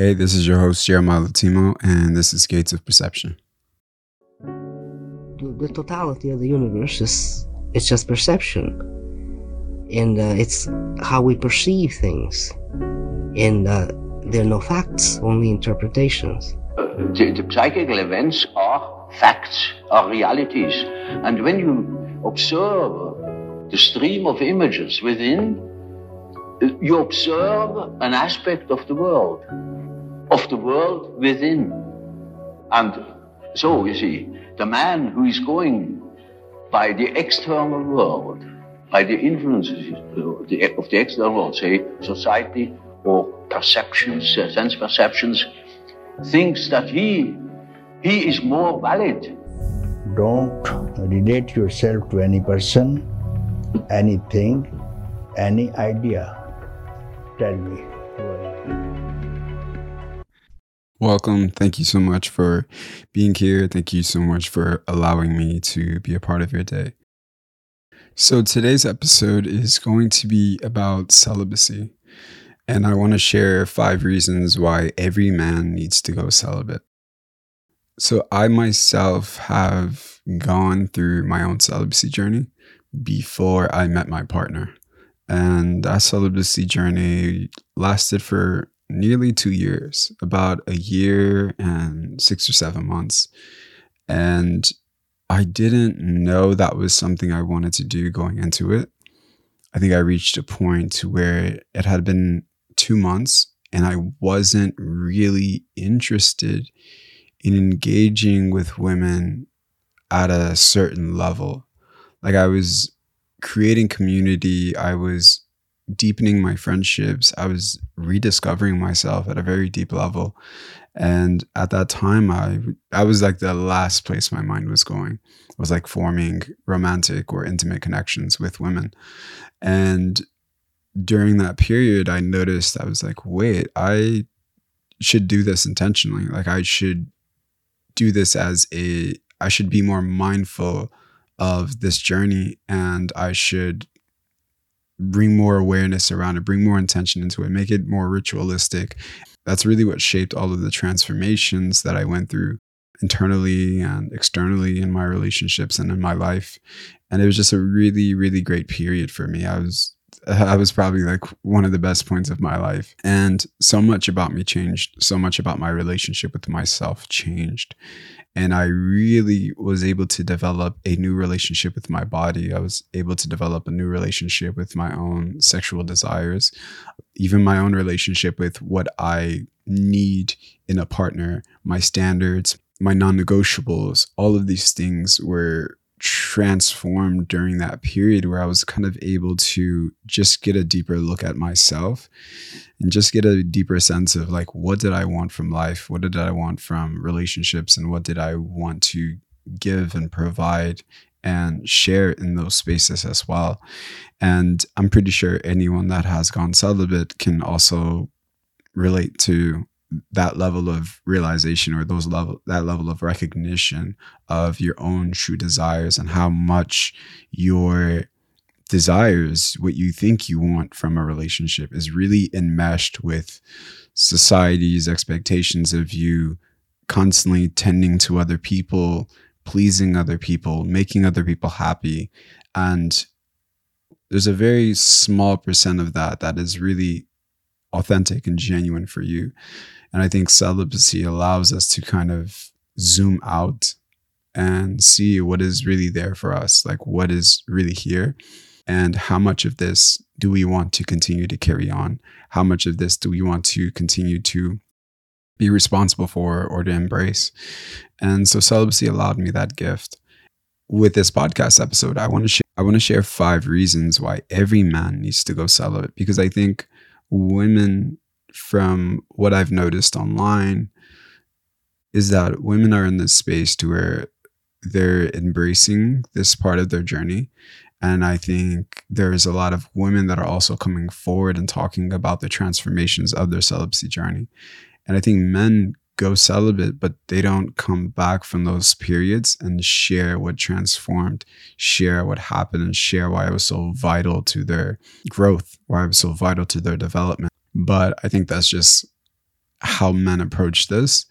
Hey, this is your host, Jeremiah Latimo, and this is Gates of Perception. The totality of the universe is it's just perception, and uh, it's how we perceive things, and uh, there are no facts, only interpretations. the, the psychical events are facts, are realities. And when you observe the stream of images within, you observe an aspect of the world, of the world within. And so, you see, the man who is going by the external world, by the influences of the external world, say society or perceptions, uh, sense perceptions, thinks that he he is more valid. Don't relate yourself to any person, anything, any idea. Tell me. Welcome. Thank you so much for being here. Thank you so much for allowing me to be a part of your day. So, today's episode is going to be about celibacy. And I want to share five reasons why every man needs to go celibate. So, I myself have gone through my own celibacy journey before I met my partner. And that celibacy journey lasted for nearly two years, about a year and six or seven months. And I didn't know that was something I wanted to do going into it. I think I reached a point where it had been two months and I wasn't really interested in engaging with women at a certain level. Like I was creating community, I was deepening my friendships, I was rediscovering myself at a very deep level. And at that time I I was like the last place my mind was going. It was like forming romantic or intimate connections with women. And during that period, I noticed I was like, wait, I should do this intentionally. Like, I should do this as a, I should be more mindful of this journey and I should bring more awareness around it, bring more intention into it, make it more ritualistic. That's really what shaped all of the transformations that I went through internally and externally in my relationships and in my life. And it was just a really, really great period for me. I was I was probably like one of the best points of my life. And so much about me changed. So much about my relationship with myself changed. And I really was able to develop a new relationship with my body. I was able to develop a new relationship with my own sexual desires, even my own relationship with what I need in a partner, my standards, my non negotiables. All of these things were transformed during that period where I was kind of able to just get a deeper look at myself and just get a deeper sense of like, what did I want from life? What did I want from relationships? And what did I want to give and provide and share in those spaces as well? And I'm pretty sure anyone that has gone celibate can also relate to that level of realization or those level that level of recognition of your own true desires and how much your desires what you think you want from a relationship is really enmeshed with society's expectations of you constantly tending to other people pleasing other people making other people happy. And there's a very small percent of that that is really authentic and genuine for you and I think celibacy allows us to kind of zoom out and see what is really there for us, like what is really here, and how much of this do we want to continue to carry on? How much of this do we want to continue to be responsible for or to embrace? And so celibacy allowed me that gift. With this podcast episode, I want to share I want to share five reasons why every man needs to go celibate because I think women from what I've noticed online is that women are in this space to where they're embracing this part of their journey. And I think there's a lot of women that are also coming forward and talking about the transformations of their celibacy journey. And I think men go celibate, but they don't come back from those periods and share what transformed, share what happened, and share why it was so vital to their growth, why it was so vital to their development. But I think that's just how men approach this.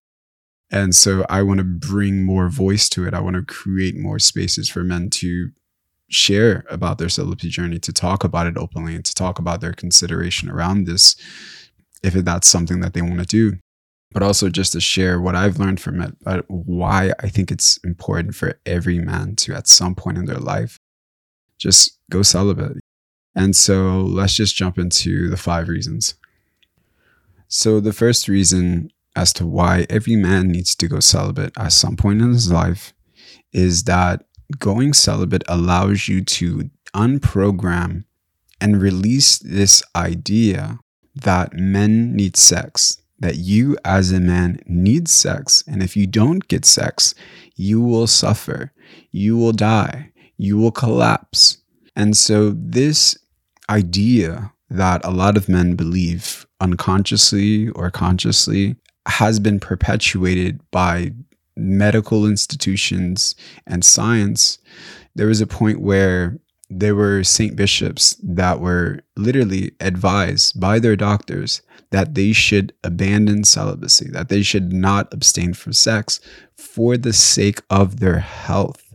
And so I want to bring more voice to it. I want to create more spaces for men to share about their celibacy journey, to talk about it openly, and to talk about their consideration around this, if that's something that they want to do. But also just to share what I've learned from it, but why I think it's important for every man to, at some point in their life, just go celibate. And so let's just jump into the five reasons. So, the first reason as to why every man needs to go celibate at some point in his life is that going celibate allows you to unprogram and release this idea that men need sex, that you as a man need sex. And if you don't get sex, you will suffer, you will die, you will collapse. And so, this idea that a lot of men believe unconsciously or consciously has been perpetuated by medical institutions and science. There was a point where there were saint bishops that were literally advised by their doctors that they should abandon celibacy, that they should not abstain from sex for the sake of their health.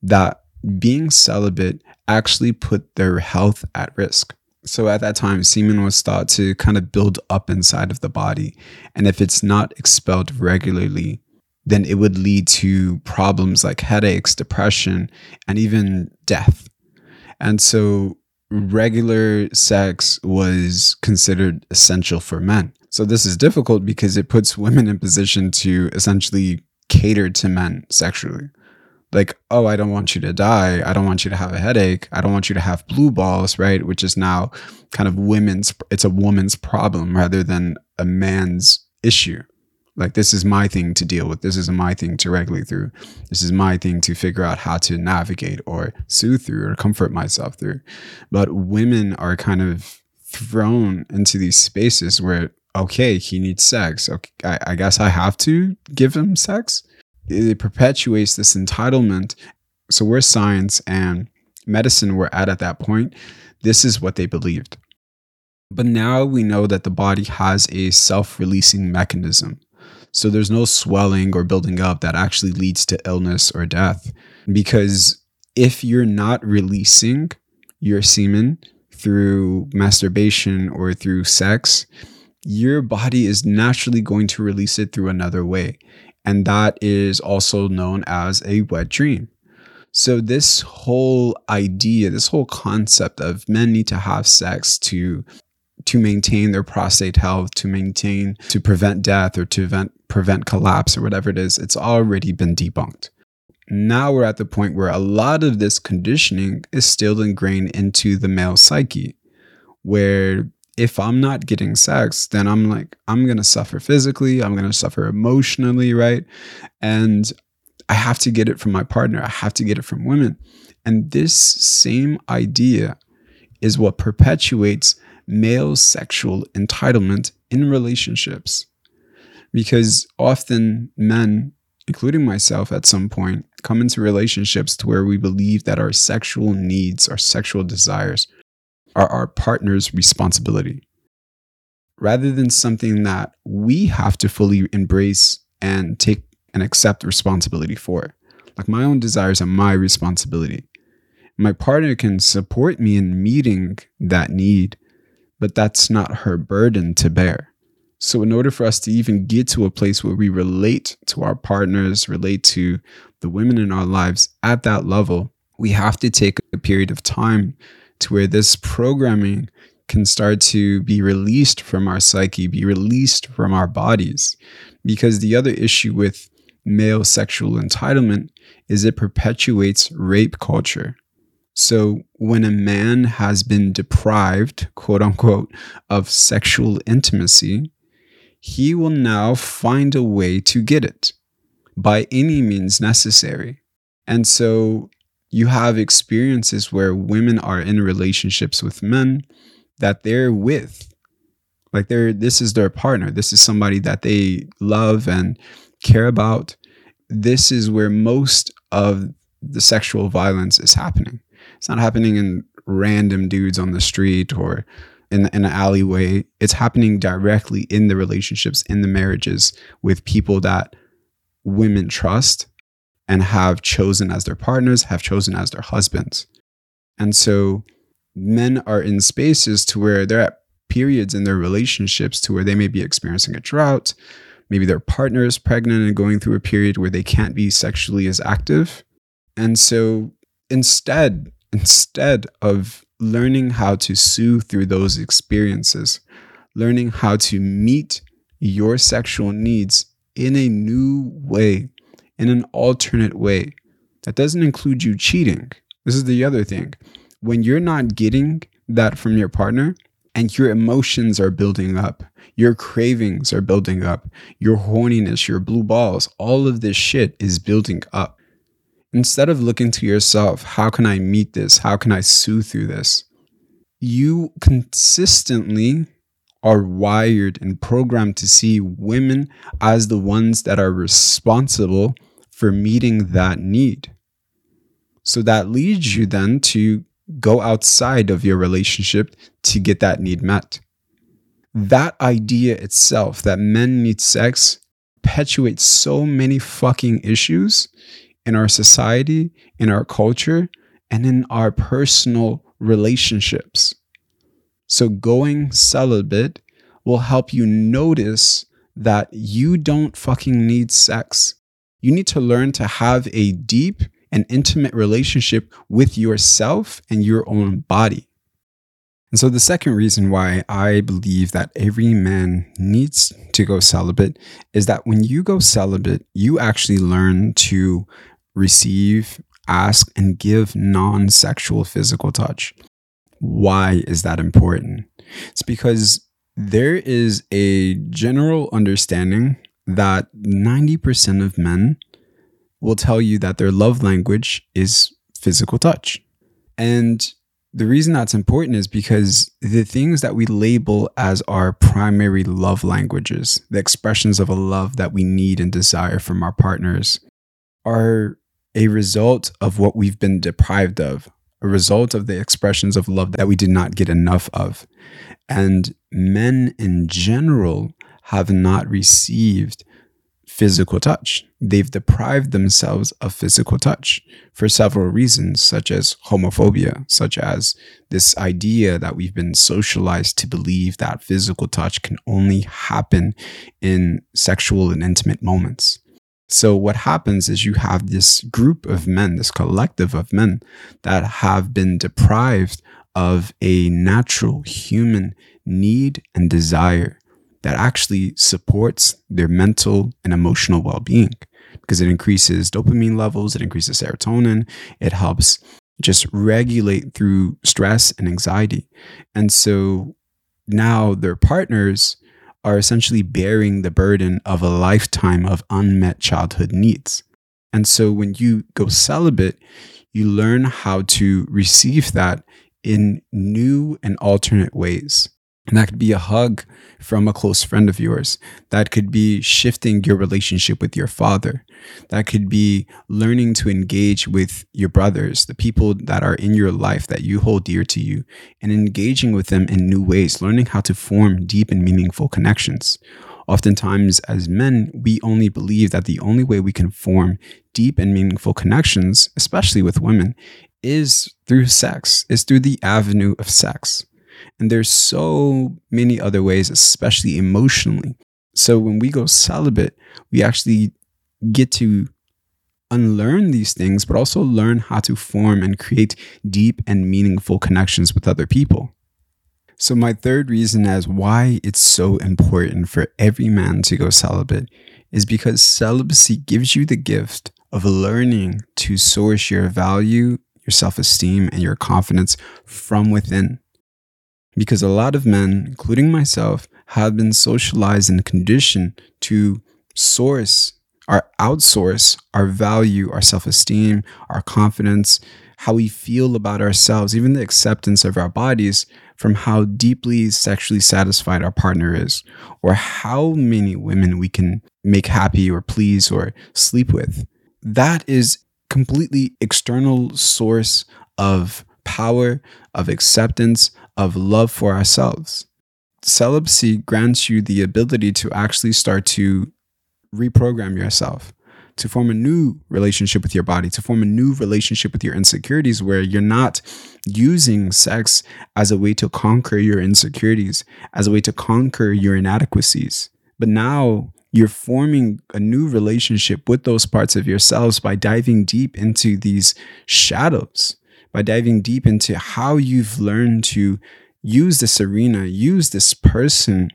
That being celibate actually put their health at risk. So at that time, semen was thought to kind of build up inside of the body. And if it's not expelled regularly, then it would lead to problems like headaches, depression, and even death. And so regular sex was considered essential for men. So this is difficult because it puts women in position to essentially cater to men sexually like, oh, I don't want you to die. I don't want you to have a headache. I don't want you to have blue balls, right? Which is now kind of women's, it's a woman's problem rather than a man's issue. Like, this is my thing to deal with. This is my thing to regulate through. This is my thing to figure out how to navigate or soothe through or comfort myself through. But women are kind of thrown into these spaces where, okay, he needs sex. Okay, I, I guess I have to give him sex it perpetuates this entitlement. So where science and medicine were at at that point, this is what they believed. But now we know that the body has a self-releasing mechanism. So there's no swelling or building up that actually leads to illness or death. Because if you're not releasing your semen through masturbation or through sex, your body is naturally going to release it through another way and that is also known as a wet dream. So, this whole idea, this whole concept of men need to have sex to to maintain their prostate health, to maintain, to prevent death or to prevent, prevent collapse or whatever it is, it's already been debunked. Now we're at the point where a lot of this conditioning is still ingrained into the male psyche, where if I'm not getting sex, then I'm like, I'm going to suffer physically, I'm going to suffer emotionally, right? And I have to get it from my partner, I have to get it from women. And this same idea is what perpetuates male sexual entitlement in relationships. Because often men, including myself at some point, come into relationships to where we believe that our sexual needs, our sexual desires, are our partner's responsibility rather than something that we have to fully embrace and take and accept responsibility for. Like my own desires are my responsibility. My partner can support me in meeting that need, but that's not her burden to bear. So, in order for us to even get to a place where we relate to our partners, relate to the women in our lives at that level, we have to take a period of time to where this programming can start to be released from our psyche, be released from our bodies. Because the other issue with male sexual entitlement is it perpetuates rape culture. So when a man has been deprived, quote unquote, of sexual intimacy, he will now find a way to get it by any means necessary. And so you have experiences where women are in relationships with men that they're with. Like they're this is their partner. This is somebody that they love and care about. This is where most of the sexual violence is happening. It's not happening in random dudes on the street or in, in an alleyway. It's happening directly in the relationships, in the marriages with people that women trust and have chosen as their partners, have chosen as their husbands. And so men are in spaces to where they're at periods in their relationships to where they may be experiencing a drought. Maybe their partner is pregnant and going through a period where they can't be sexually as active. And so instead, instead of learning how to soothe through those experiences, learning how to meet your sexual needs in a new way, in an alternate way that doesn't include you cheating. This is the other thing. When you're not getting that from your partner and your emotions are building up, your cravings are building up, your horniness, your blue balls, all of this shit is building up. Instead of looking to yourself, how can I meet this? How can I soothe through this? You consistently are wired and programmed to see women as the ones that are responsible for meeting that need. So that leads you then to go outside of your relationship to get that need met. That idea itself that men need sex perpetuates so many fucking issues in our society, in our culture, and in our personal relationships. So, going celibate will help you notice that you don't fucking need sex. You need to learn to have a deep and intimate relationship with yourself and your own body. And so, the second reason why I believe that every man needs to go celibate is that when you go celibate, you actually learn to receive, ask, and give non sexual physical touch. Why is that important? It's because there is a general understanding that 90% of men will tell you that their love language is physical touch. And the reason that's important is because the things that we label as our primary love languages, the expressions of a love that we need and desire from our partners, are a result of what we've been deprived of, a result of the expressions of love that we did not get enough of. And men in general have not received physical touch. They've deprived themselves of physical touch for several reasons, such as homophobia, such as this idea that we've been socialized to believe that physical touch can only happen in sexual and intimate moments. So, what happens is you have this group of men, this collective of men that have been deprived of a natural human need and desire that actually supports their mental and emotional well being because it increases dopamine levels, it increases serotonin, it helps just regulate through stress and anxiety. And so now their partners are essentially bearing the burden of a lifetime of unmet childhood needs. And so when you go celibate, you learn how to receive that in new and alternate ways. And that could be a hug from a close friend of yours. That could be shifting your relationship with your father. That could be learning to engage with your brothers, the people that are in your life that you hold dear to you, and engaging with them in new ways, learning how to form deep and meaningful connections. Oftentimes, as men, we only believe that the only way we can form deep and meaningful connections, especially with women, is through sex, is through the avenue of sex. And there's so many other ways, especially emotionally. So when we go celibate, we actually get to unlearn these things, but also learn how to form and create deep and meaningful connections with other people. So, my third reason as why it's so important for every man to go celibate is because celibacy gives you the gift of learning to source your value, your self esteem, and your confidence from within because a lot of men, including myself, have been socialized and conditioned to source or outsource our value, our self esteem, our confidence, how we feel about ourselves, even the acceptance of our bodies from how deeply sexually satisfied our partner is, or how many women we can make happy or please or sleep with. That is completely external source of power, of acceptance, of love for ourselves. Celibacy grants you the ability to actually start to reprogram yourself, to form a new relationship with your body, to form a new relationship with your insecurities, where you're not using sex as a way to conquer your insecurities, as a way to conquer your inadequacies. But now you're forming a new relationship with those parts of yourselves by diving deep into these shadows, by diving deep into how you've learned to use this arena, use this person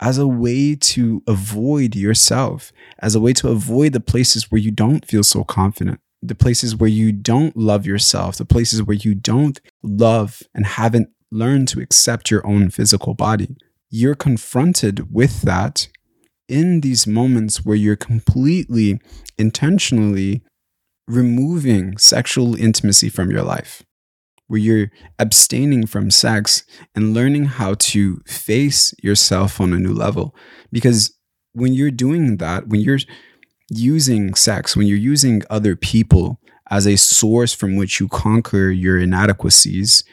as a way to avoid yourself, as a way to avoid the places where you don't feel so confident, the places where you don't love yourself, the places where you don't love and haven't learned to accept your own physical body. You're confronted with that in these moments where you're completely intentionally removing sexual intimacy from your life, where you're abstaining from sex and learning how to face yourself on a new level. Because when you're doing that, when you're using sex, when you're using other people as a source from which you conquer your inadequacies,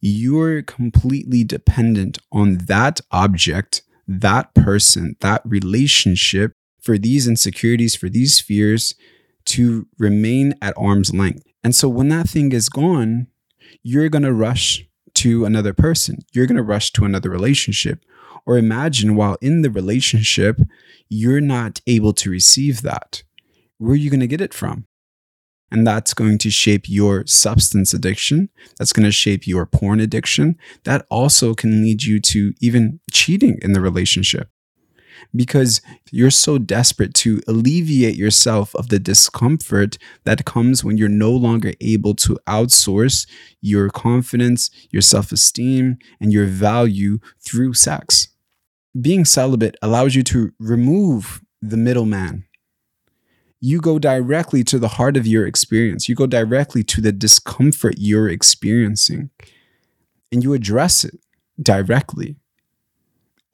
you're completely dependent on that object that person, that relationship for these insecurities, for these fears to remain at arm's length. And so when that thing is gone, you're going to rush to another person. You're going to rush to another relationship. Or imagine while in the relationship, you're not able to receive that. Where are you going to get it from? And that's going to shape your substance addiction. That's going to shape your porn addiction. That also can lead you to even cheating in the relationship because you're so desperate to alleviate yourself of the discomfort that comes when you're no longer able to outsource your confidence, your self esteem, and your value through sex. Being celibate allows you to remove the middleman you go directly to the heart of your experience. You go directly to the discomfort you're experiencing and you address it directly.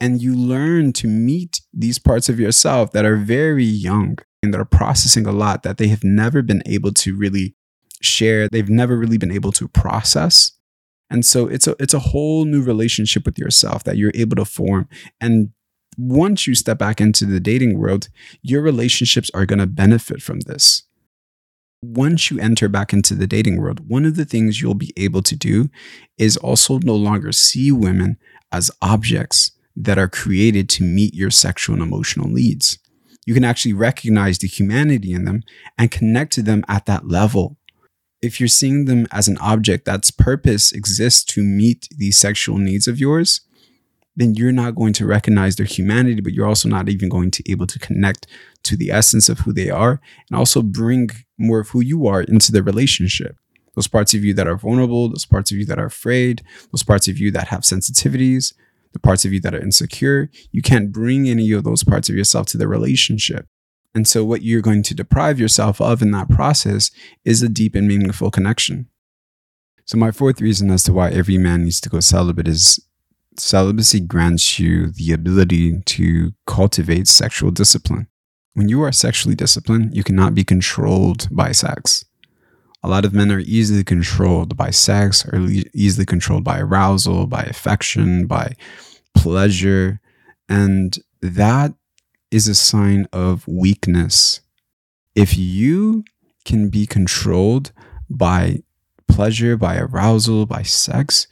And you learn to meet these parts of yourself that are very young and that are processing a lot that they have never been able to really share. They've never really been able to process. And so it's a it's a whole new relationship with yourself that you're able to form. And once you step back into the dating world, your relationships are going to benefit from this. Once you enter back into the dating world, one of the things you'll be able to do is also no longer see women as objects that are created to meet your sexual and emotional needs. You can actually recognize the humanity in them and connect to them at that level. If you're seeing them as an object that's purpose exists to meet these sexual needs of yours, then you're not going to recognize their humanity, but you're also not even going to be able to connect to the essence of who they are and also bring more of who you are into the relationship. Those parts of you that are vulnerable, those parts of you that are afraid, those parts of you that have sensitivities, the parts of you that are insecure, you can't bring any of those parts of yourself to the relationship. And so, what you're going to deprive yourself of in that process is a deep and meaningful connection. So, my fourth reason as to why every man needs to go celibate is celibacy grants you the ability to cultivate sexual discipline. When you are sexually disciplined, you cannot be controlled by sex. A lot of men are easily controlled by sex, or easily controlled by arousal, by affection, by pleasure. And that is a sign of weakness. If you can be controlled by pleasure, by arousal, by sex,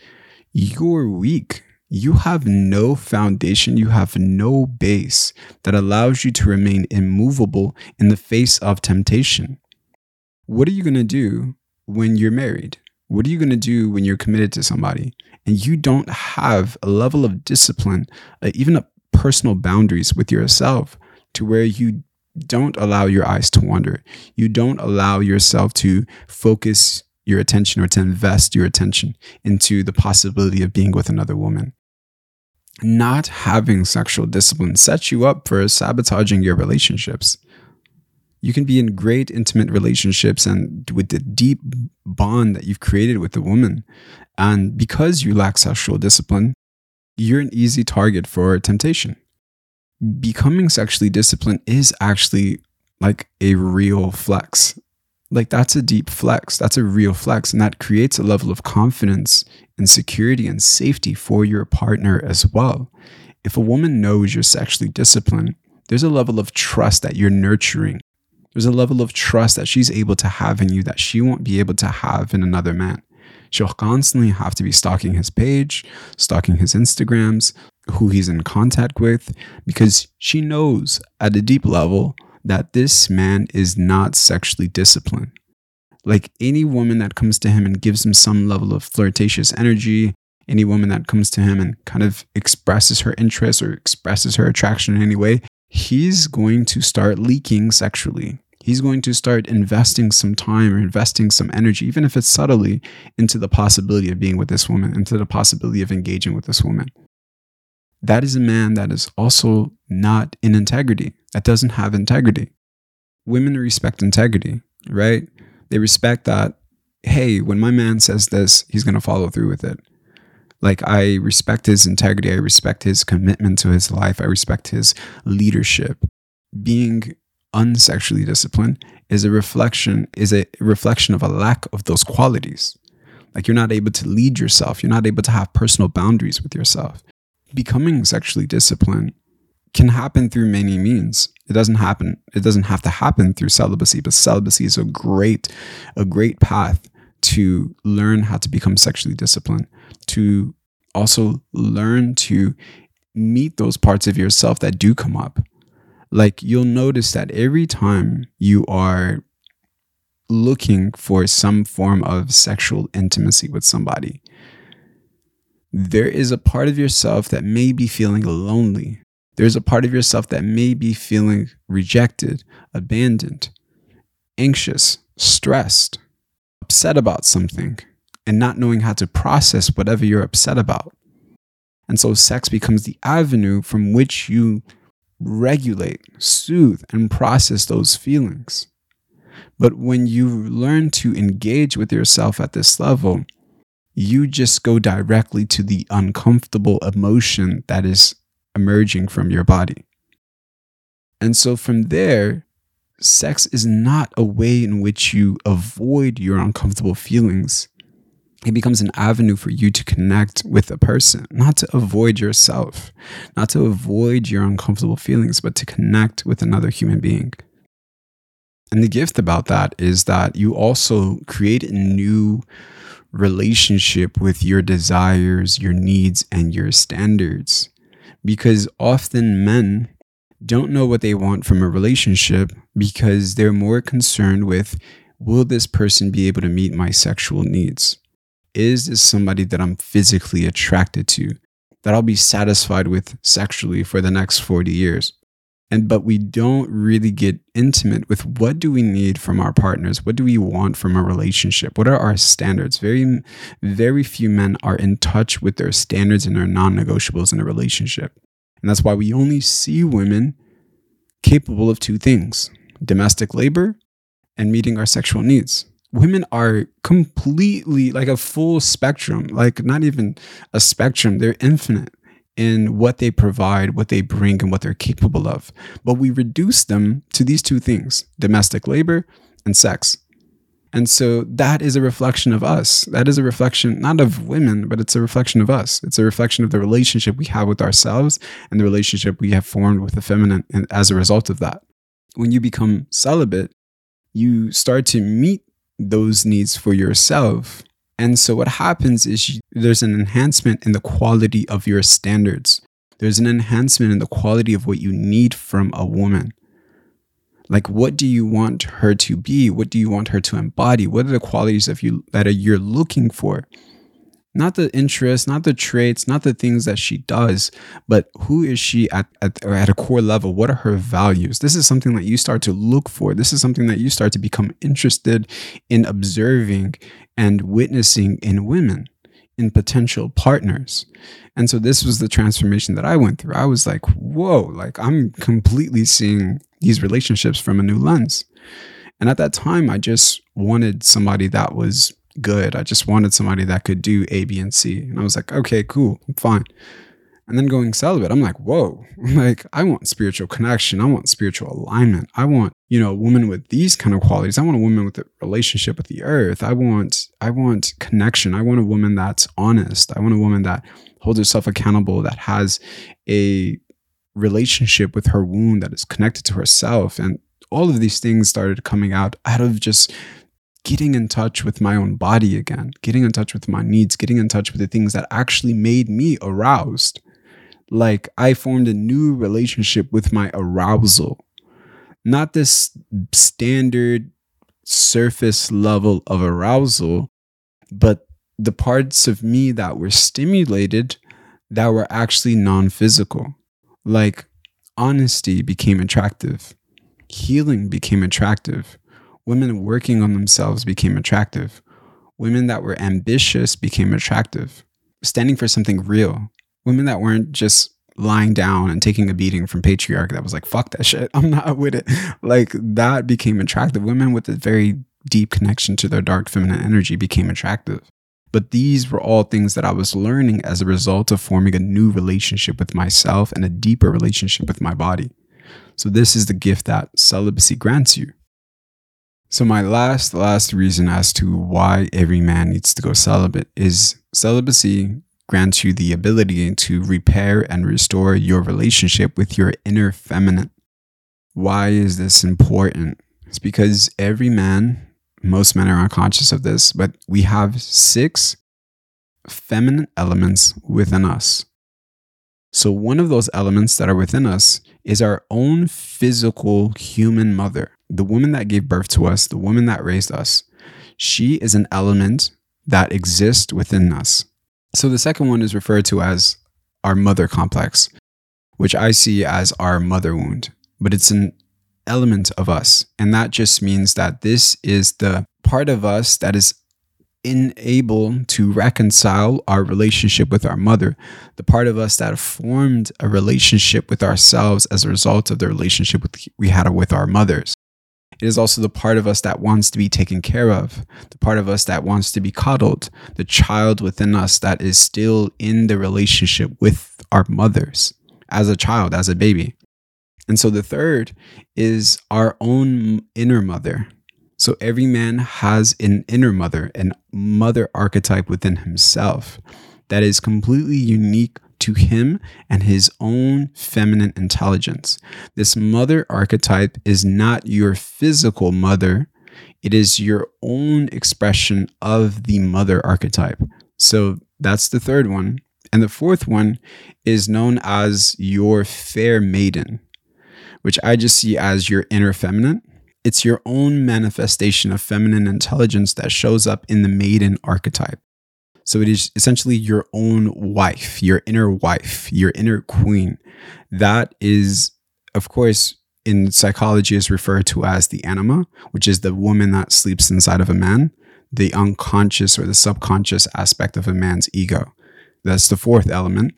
you're weak you have no foundation, you have no base that allows you to remain immovable in the face of temptation. What are you going to do when you're married? What are you going to do when you're committed to somebody and you don't have a level of discipline, uh, even a personal boundaries with yourself to where you don't allow your eyes to wander. You don't allow yourself to focus your attention or to invest your attention into the possibility of being with another woman not having sexual discipline sets you up for sabotaging your relationships. You can be in great intimate relationships and with the deep bond that you've created with the woman. And because you lack sexual discipline, you're an easy target for temptation. Becoming sexually disciplined is actually like a real flex. like that's a deep flex. That's a real flex. And that creates a level of confidence and security and safety for your partner as well. If a woman knows you're sexually disciplined, there's a level of trust that you're nurturing. There's a level of trust that she's able to have in you that she won't be able to have in another man. She'll constantly have to be stalking his page, stalking his Instagrams, who he's in contact with, because she knows at a deep level that this man is not sexually disciplined. Like any woman that comes to him and gives him some level of flirtatious energy, any woman that comes to him and kind of expresses her interest or expresses her attraction in any way, he's going to start leaking sexually. He's going to start investing some time or investing some energy, even if it's subtly, into the possibility of being with this woman, into the possibility of engaging with this woman. That is a man that is also not in integrity, that doesn't have integrity. Women respect integrity, right? They respect that, hey, when my man says this, he's going to follow through with it. Like, I respect his integrity. I respect his commitment to his life. I respect his leadership. Being unsexually disciplined is a reflection is a reflection of a lack of those qualities. Like you're not able to lead yourself. You're not able to have personal boundaries with yourself. Becoming sexually disciplined can happen through many means. It doesn't happen. It doesn't have to happen through celibacy, but celibacy is a great, a great path to learn how to become sexually disciplined, to also learn to meet those parts of yourself that do come up. Like you'll notice that every time you are looking for some form of sexual intimacy with somebody, there is a part of yourself that may be feeling lonely there's a part of yourself that may be feeling rejected, abandoned, anxious, stressed, upset about something, and not knowing how to process whatever you're upset about. And so sex becomes the avenue from which you regulate, soothe, and process those feelings. But when you learn to engage with yourself at this level, you just go directly to the uncomfortable emotion that is emerging from your body. And so from there, sex is not a way in which you avoid your uncomfortable feelings. It becomes an avenue for you to connect with a person, not to avoid yourself, not to avoid your uncomfortable feelings, but to connect with another human being. And the gift about that is that you also create a new relationship with your desires, your needs, and your standards because often men don't know what they want from a relationship because they're more concerned with will this person be able to meet my sexual needs? Is this somebody that I'm physically attracted to, that I'll be satisfied with sexually for the next 40 years? and but we don't really get intimate with what do we need from our partners? What do we want from a relationship? What are our standards? Very very few men are in touch with their standards and their non-negotiables in a relationship. And that's why we only see women capable of two things domestic labor and meeting our sexual needs women are completely like a full spectrum like not even a spectrum they're infinite in what they provide, what they bring, and what they're capable of. But we reduce them to these two things domestic labor and sex. And so that is a reflection of us. That is a reflection not of women, but it's a reflection of us. It's a reflection of the relationship we have with ourselves and the relationship we have formed with the feminine and as a result of that. When you become celibate, you start to meet those needs for yourself and so what happens is you, there's an enhancement in the quality of your standards. There's an enhancement in the quality of what you need from a woman. Like what do you want her to be? What do you want her to embody? What are the qualities of you that are, you're looking for? Not the interests, not the traits, not the things that she does, but who is she at, at, at a core level? What are her values? This is something that you start to look for. This is something that you start to become interested in observing and witnessing in women, in potential partners. And so this was the transformation that I went through. I was like, whoa, like I'm completely seeing these relationships from a new lens. And at that time, I just wanted somebody that was good. I just wanted somebody that could do A, B, and C. And I was like, okay, cool, I'm fine. And then going celibate, I'm like, whoa, like I want spiritual connection. I want spiritual alignment. I want you know, a woman with these kind of qualities. I want a woman with a relationship with the earth. I want, I want connection. I want a woman that's honest. I want a woman that holds herself accountable, that has a relationship with her wound that is connected to herself. And all of these things started coming out out of just getting in touch with my own body again, getting in touch with my needs, getting in touch with the things that actually made me aroused. Like I formed a new relationship with my arousal, not this standard surface level of arousal, but the parts of me that were stimulated that were actually non physical. Like honesty became attractive, healing became attractive, women working on themselves became attractive, women that were ambitious became attractive, standing for something real, women that weren't just lying down and taking a beating from patriarch that was like fuck that shit. I'm not with it. Like that became attractive. Women with a very deep connection to their dark feminine energy became attractive. But these were all things that I was learning as a result of forming a new relationship with myself and a deeper relationship with my body. So, this is the gift that celibacy grants you. So, my last, last reason as to why every man needs to go celibate is celibacy grants you the ability to repair and restore your relationship with your inner feminine. Why is this important? It's because every man most men are unconscious of this, but we have six feminine elements within us. So, one of those elements that are within us is our own physical human mother, the woman that gave birth to us, the woman that raised us. She is an element that exists within us. So, the second one is referred to as our mother complex, which I see as our mother wound, but it's an element of us. And that just means that this is the part of us that is unable to reconcile our relationship with our mother, the part of us that formed a relationship with ourselves as a result of the relationship with, we had with our mothers. It is also the part of us that wants to be taken care of, the part of us that wants to be coddled, the child within us that is still in the relationship with our mothers as a child, as a baby. And so the third is our own inner mother. So every man has an inner mother, an mother archetype within himself that is completely unique to him and his own feminine intelligence. This mother archetype is not your physical mother, it is your own expression of the mother archetype. So that's the third one. And the fourth one is known as your fair maiden which I just see as your inner feminine. It's your own manifestation of feminine intelligence that shows up in the maiden archetype. So it is essentially your own wife, your inner wife, your inner queen. That is, of course, in psychology is referred to as the anima, which is the woman that sleeps inside of a man, the unconscious or the subconscious aspect of a man's ego. That's the fourth element.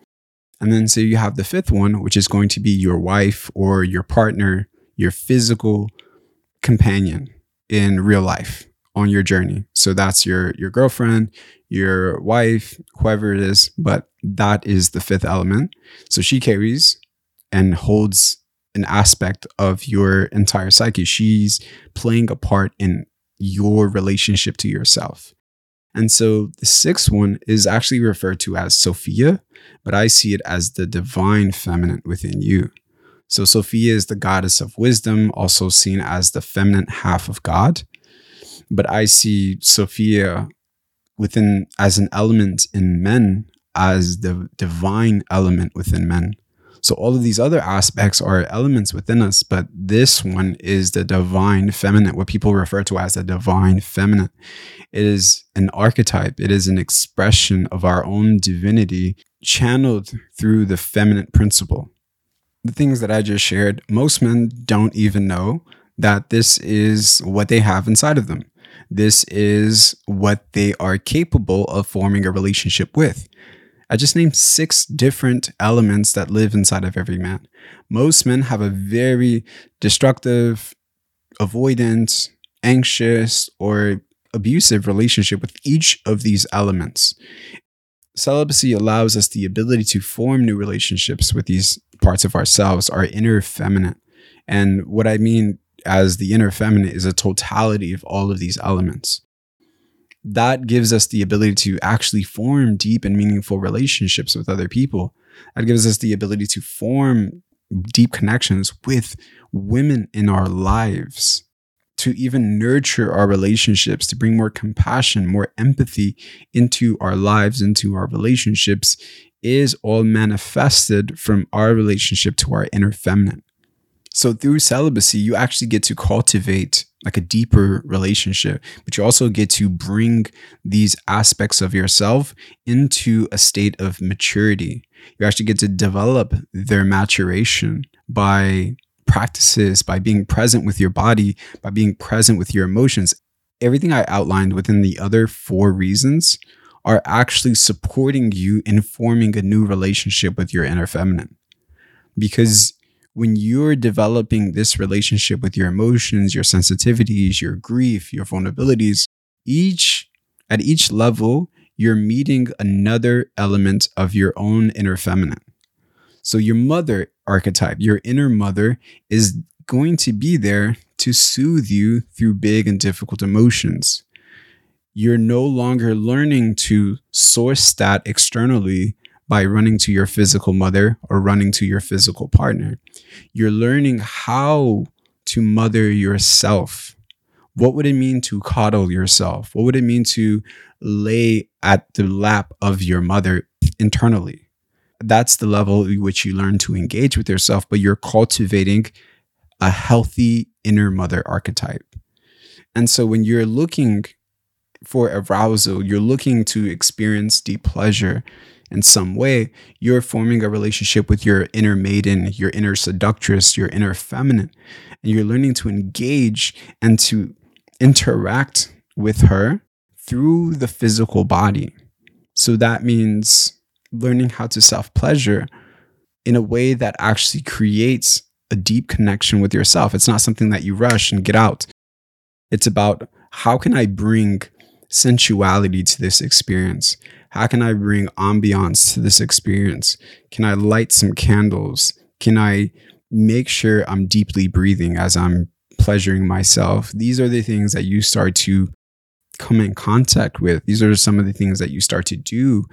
And then so you have the fifth one, which is going to be your wife or your partner, your physical companion in real life on your journey. So that's your your girlfriend, your wife, whoever it is, but that is the fifth element. So she carries and holds an aspect of your entire psyche. She's playing a part in your relationship to yourself. And so the sixth one is actually referred to as Sophia, but I see it as the divine feminine within you. So Sophia is the goddess of wisdom, also seen as the feminine half of God. But I see Sophia within as an element in men as the divine element within men. So all of these other aspects are elements within us, but this one is the divine feminine, what people refer to as the divine feminine. It is an archetype, it is an expression of our own divinity channeled through the feminine principle. The things that I just shared, most men don't even know that this is what they have inside of them. This is what they are capable of forming a relationship with. I just named six different elements that live inside of every man. Most men have a very destructive, avoidant, anxious, or abusive relationship with each of these elements. Celibacy allows us the ability to form new relationships with these parts of ourselves, our inner feminine. And what I mean as the inner feminine is a totality of all of these elements. That gives us the ability to actually form deep and meaningful relationships with other people. That gives us the ability to form deep connections with women in our lives, to even nurture our relationships, to bring more compassion, more empathy into our lives, into our relationships, is all manifested from our relationship to our inner feminine. So through celibacy, you actually get to cultivate like a deeper relationship, but you also get to bring these aspects of yourself into a state of maturity. You actually get to develop their maturation by practices, by being present with your body, by being present with your emotions. Everything I outlined within the other four reasons are actually supporting you in forming a new relationship with your inner feminine. Because when you're developing this relationship with your emotions, your sensitivities, your grief, your vulnerabilities, each at each level, you're meeting another element of your own inner feminine. So your mother archetype, your inner mother is going to be there to soothe you through big and difficult emotions. You're no longer learning to source that externally by running to your physical mother or running to your physical partner. You're learning how to mother yourself. What would it mean to coddle yourself? What would it mean to lay at the lap of your mother internally? That's the level at which you learn to engage with yourself, but you're cultivating a healthy inner mother archetype. And so when you're looking for arousal, you're looking to experience deep pleasure, in some way, you're forming a relationship with your inner maiden, your inner seductress, your inner feminine. And you're learning to engage and to interact with her through the physical body. So that means learning how to self pleasure in a way that actually creates a deep connection with yourself. It's not something that you rush and get out. It's about how can I bring sensuality to this experience? How can I bring ambiance to this experience? Can I light some candles? Can I make sure I'm deeply breathing as I'm pleasuring myself? These are the things that you start to come in contact with. These are some of the things that you start to do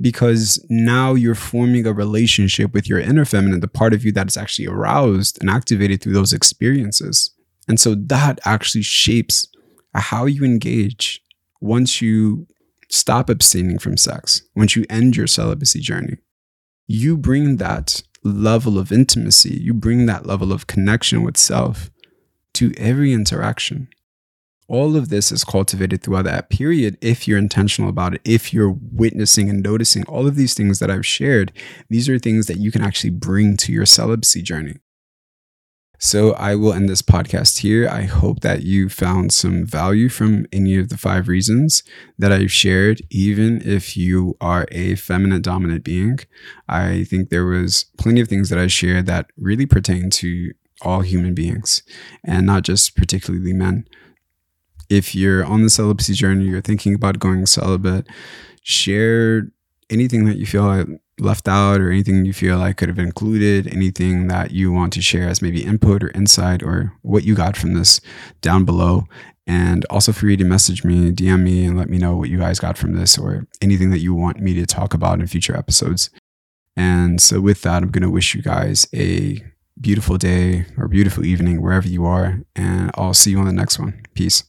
because now you're forming a relationship with your inner feminine, the part of you that is actually aroused and activated through those experiences. And so that actually shapes how you engage once you stop abstaining from sex, once you end your celibacy journey, you bring that level of intimacy, you bring that level of connection with self to every interaction. All of this is cultivated throughout that period if you're intentional about it, if you're witnessing and noticing all of these things that I've shared. These are things that you can actually bring to your celibacy journey. So I will end this podcast here. I hope that you found some value from any of the five reasons that I've shared, even if you are a feminine dominant being. I think there was plenty of things that I shared that really pertain to all human beings and not just particularly men. If you're on the celibacy journey, you're thinking about going celibate, share anything that you feel left out or anything you feel like could have included, anything that you want to share as maybe input or insight or what you got from this down below. And also feel free to message me, DM me, and let me know what you guys got from this or anything that you want me to talk about in future episodes. And so, with that, I'm going to wish you guys a beautiful day or beautiful evening wherever you are. And I'll see you on the next one. Peace.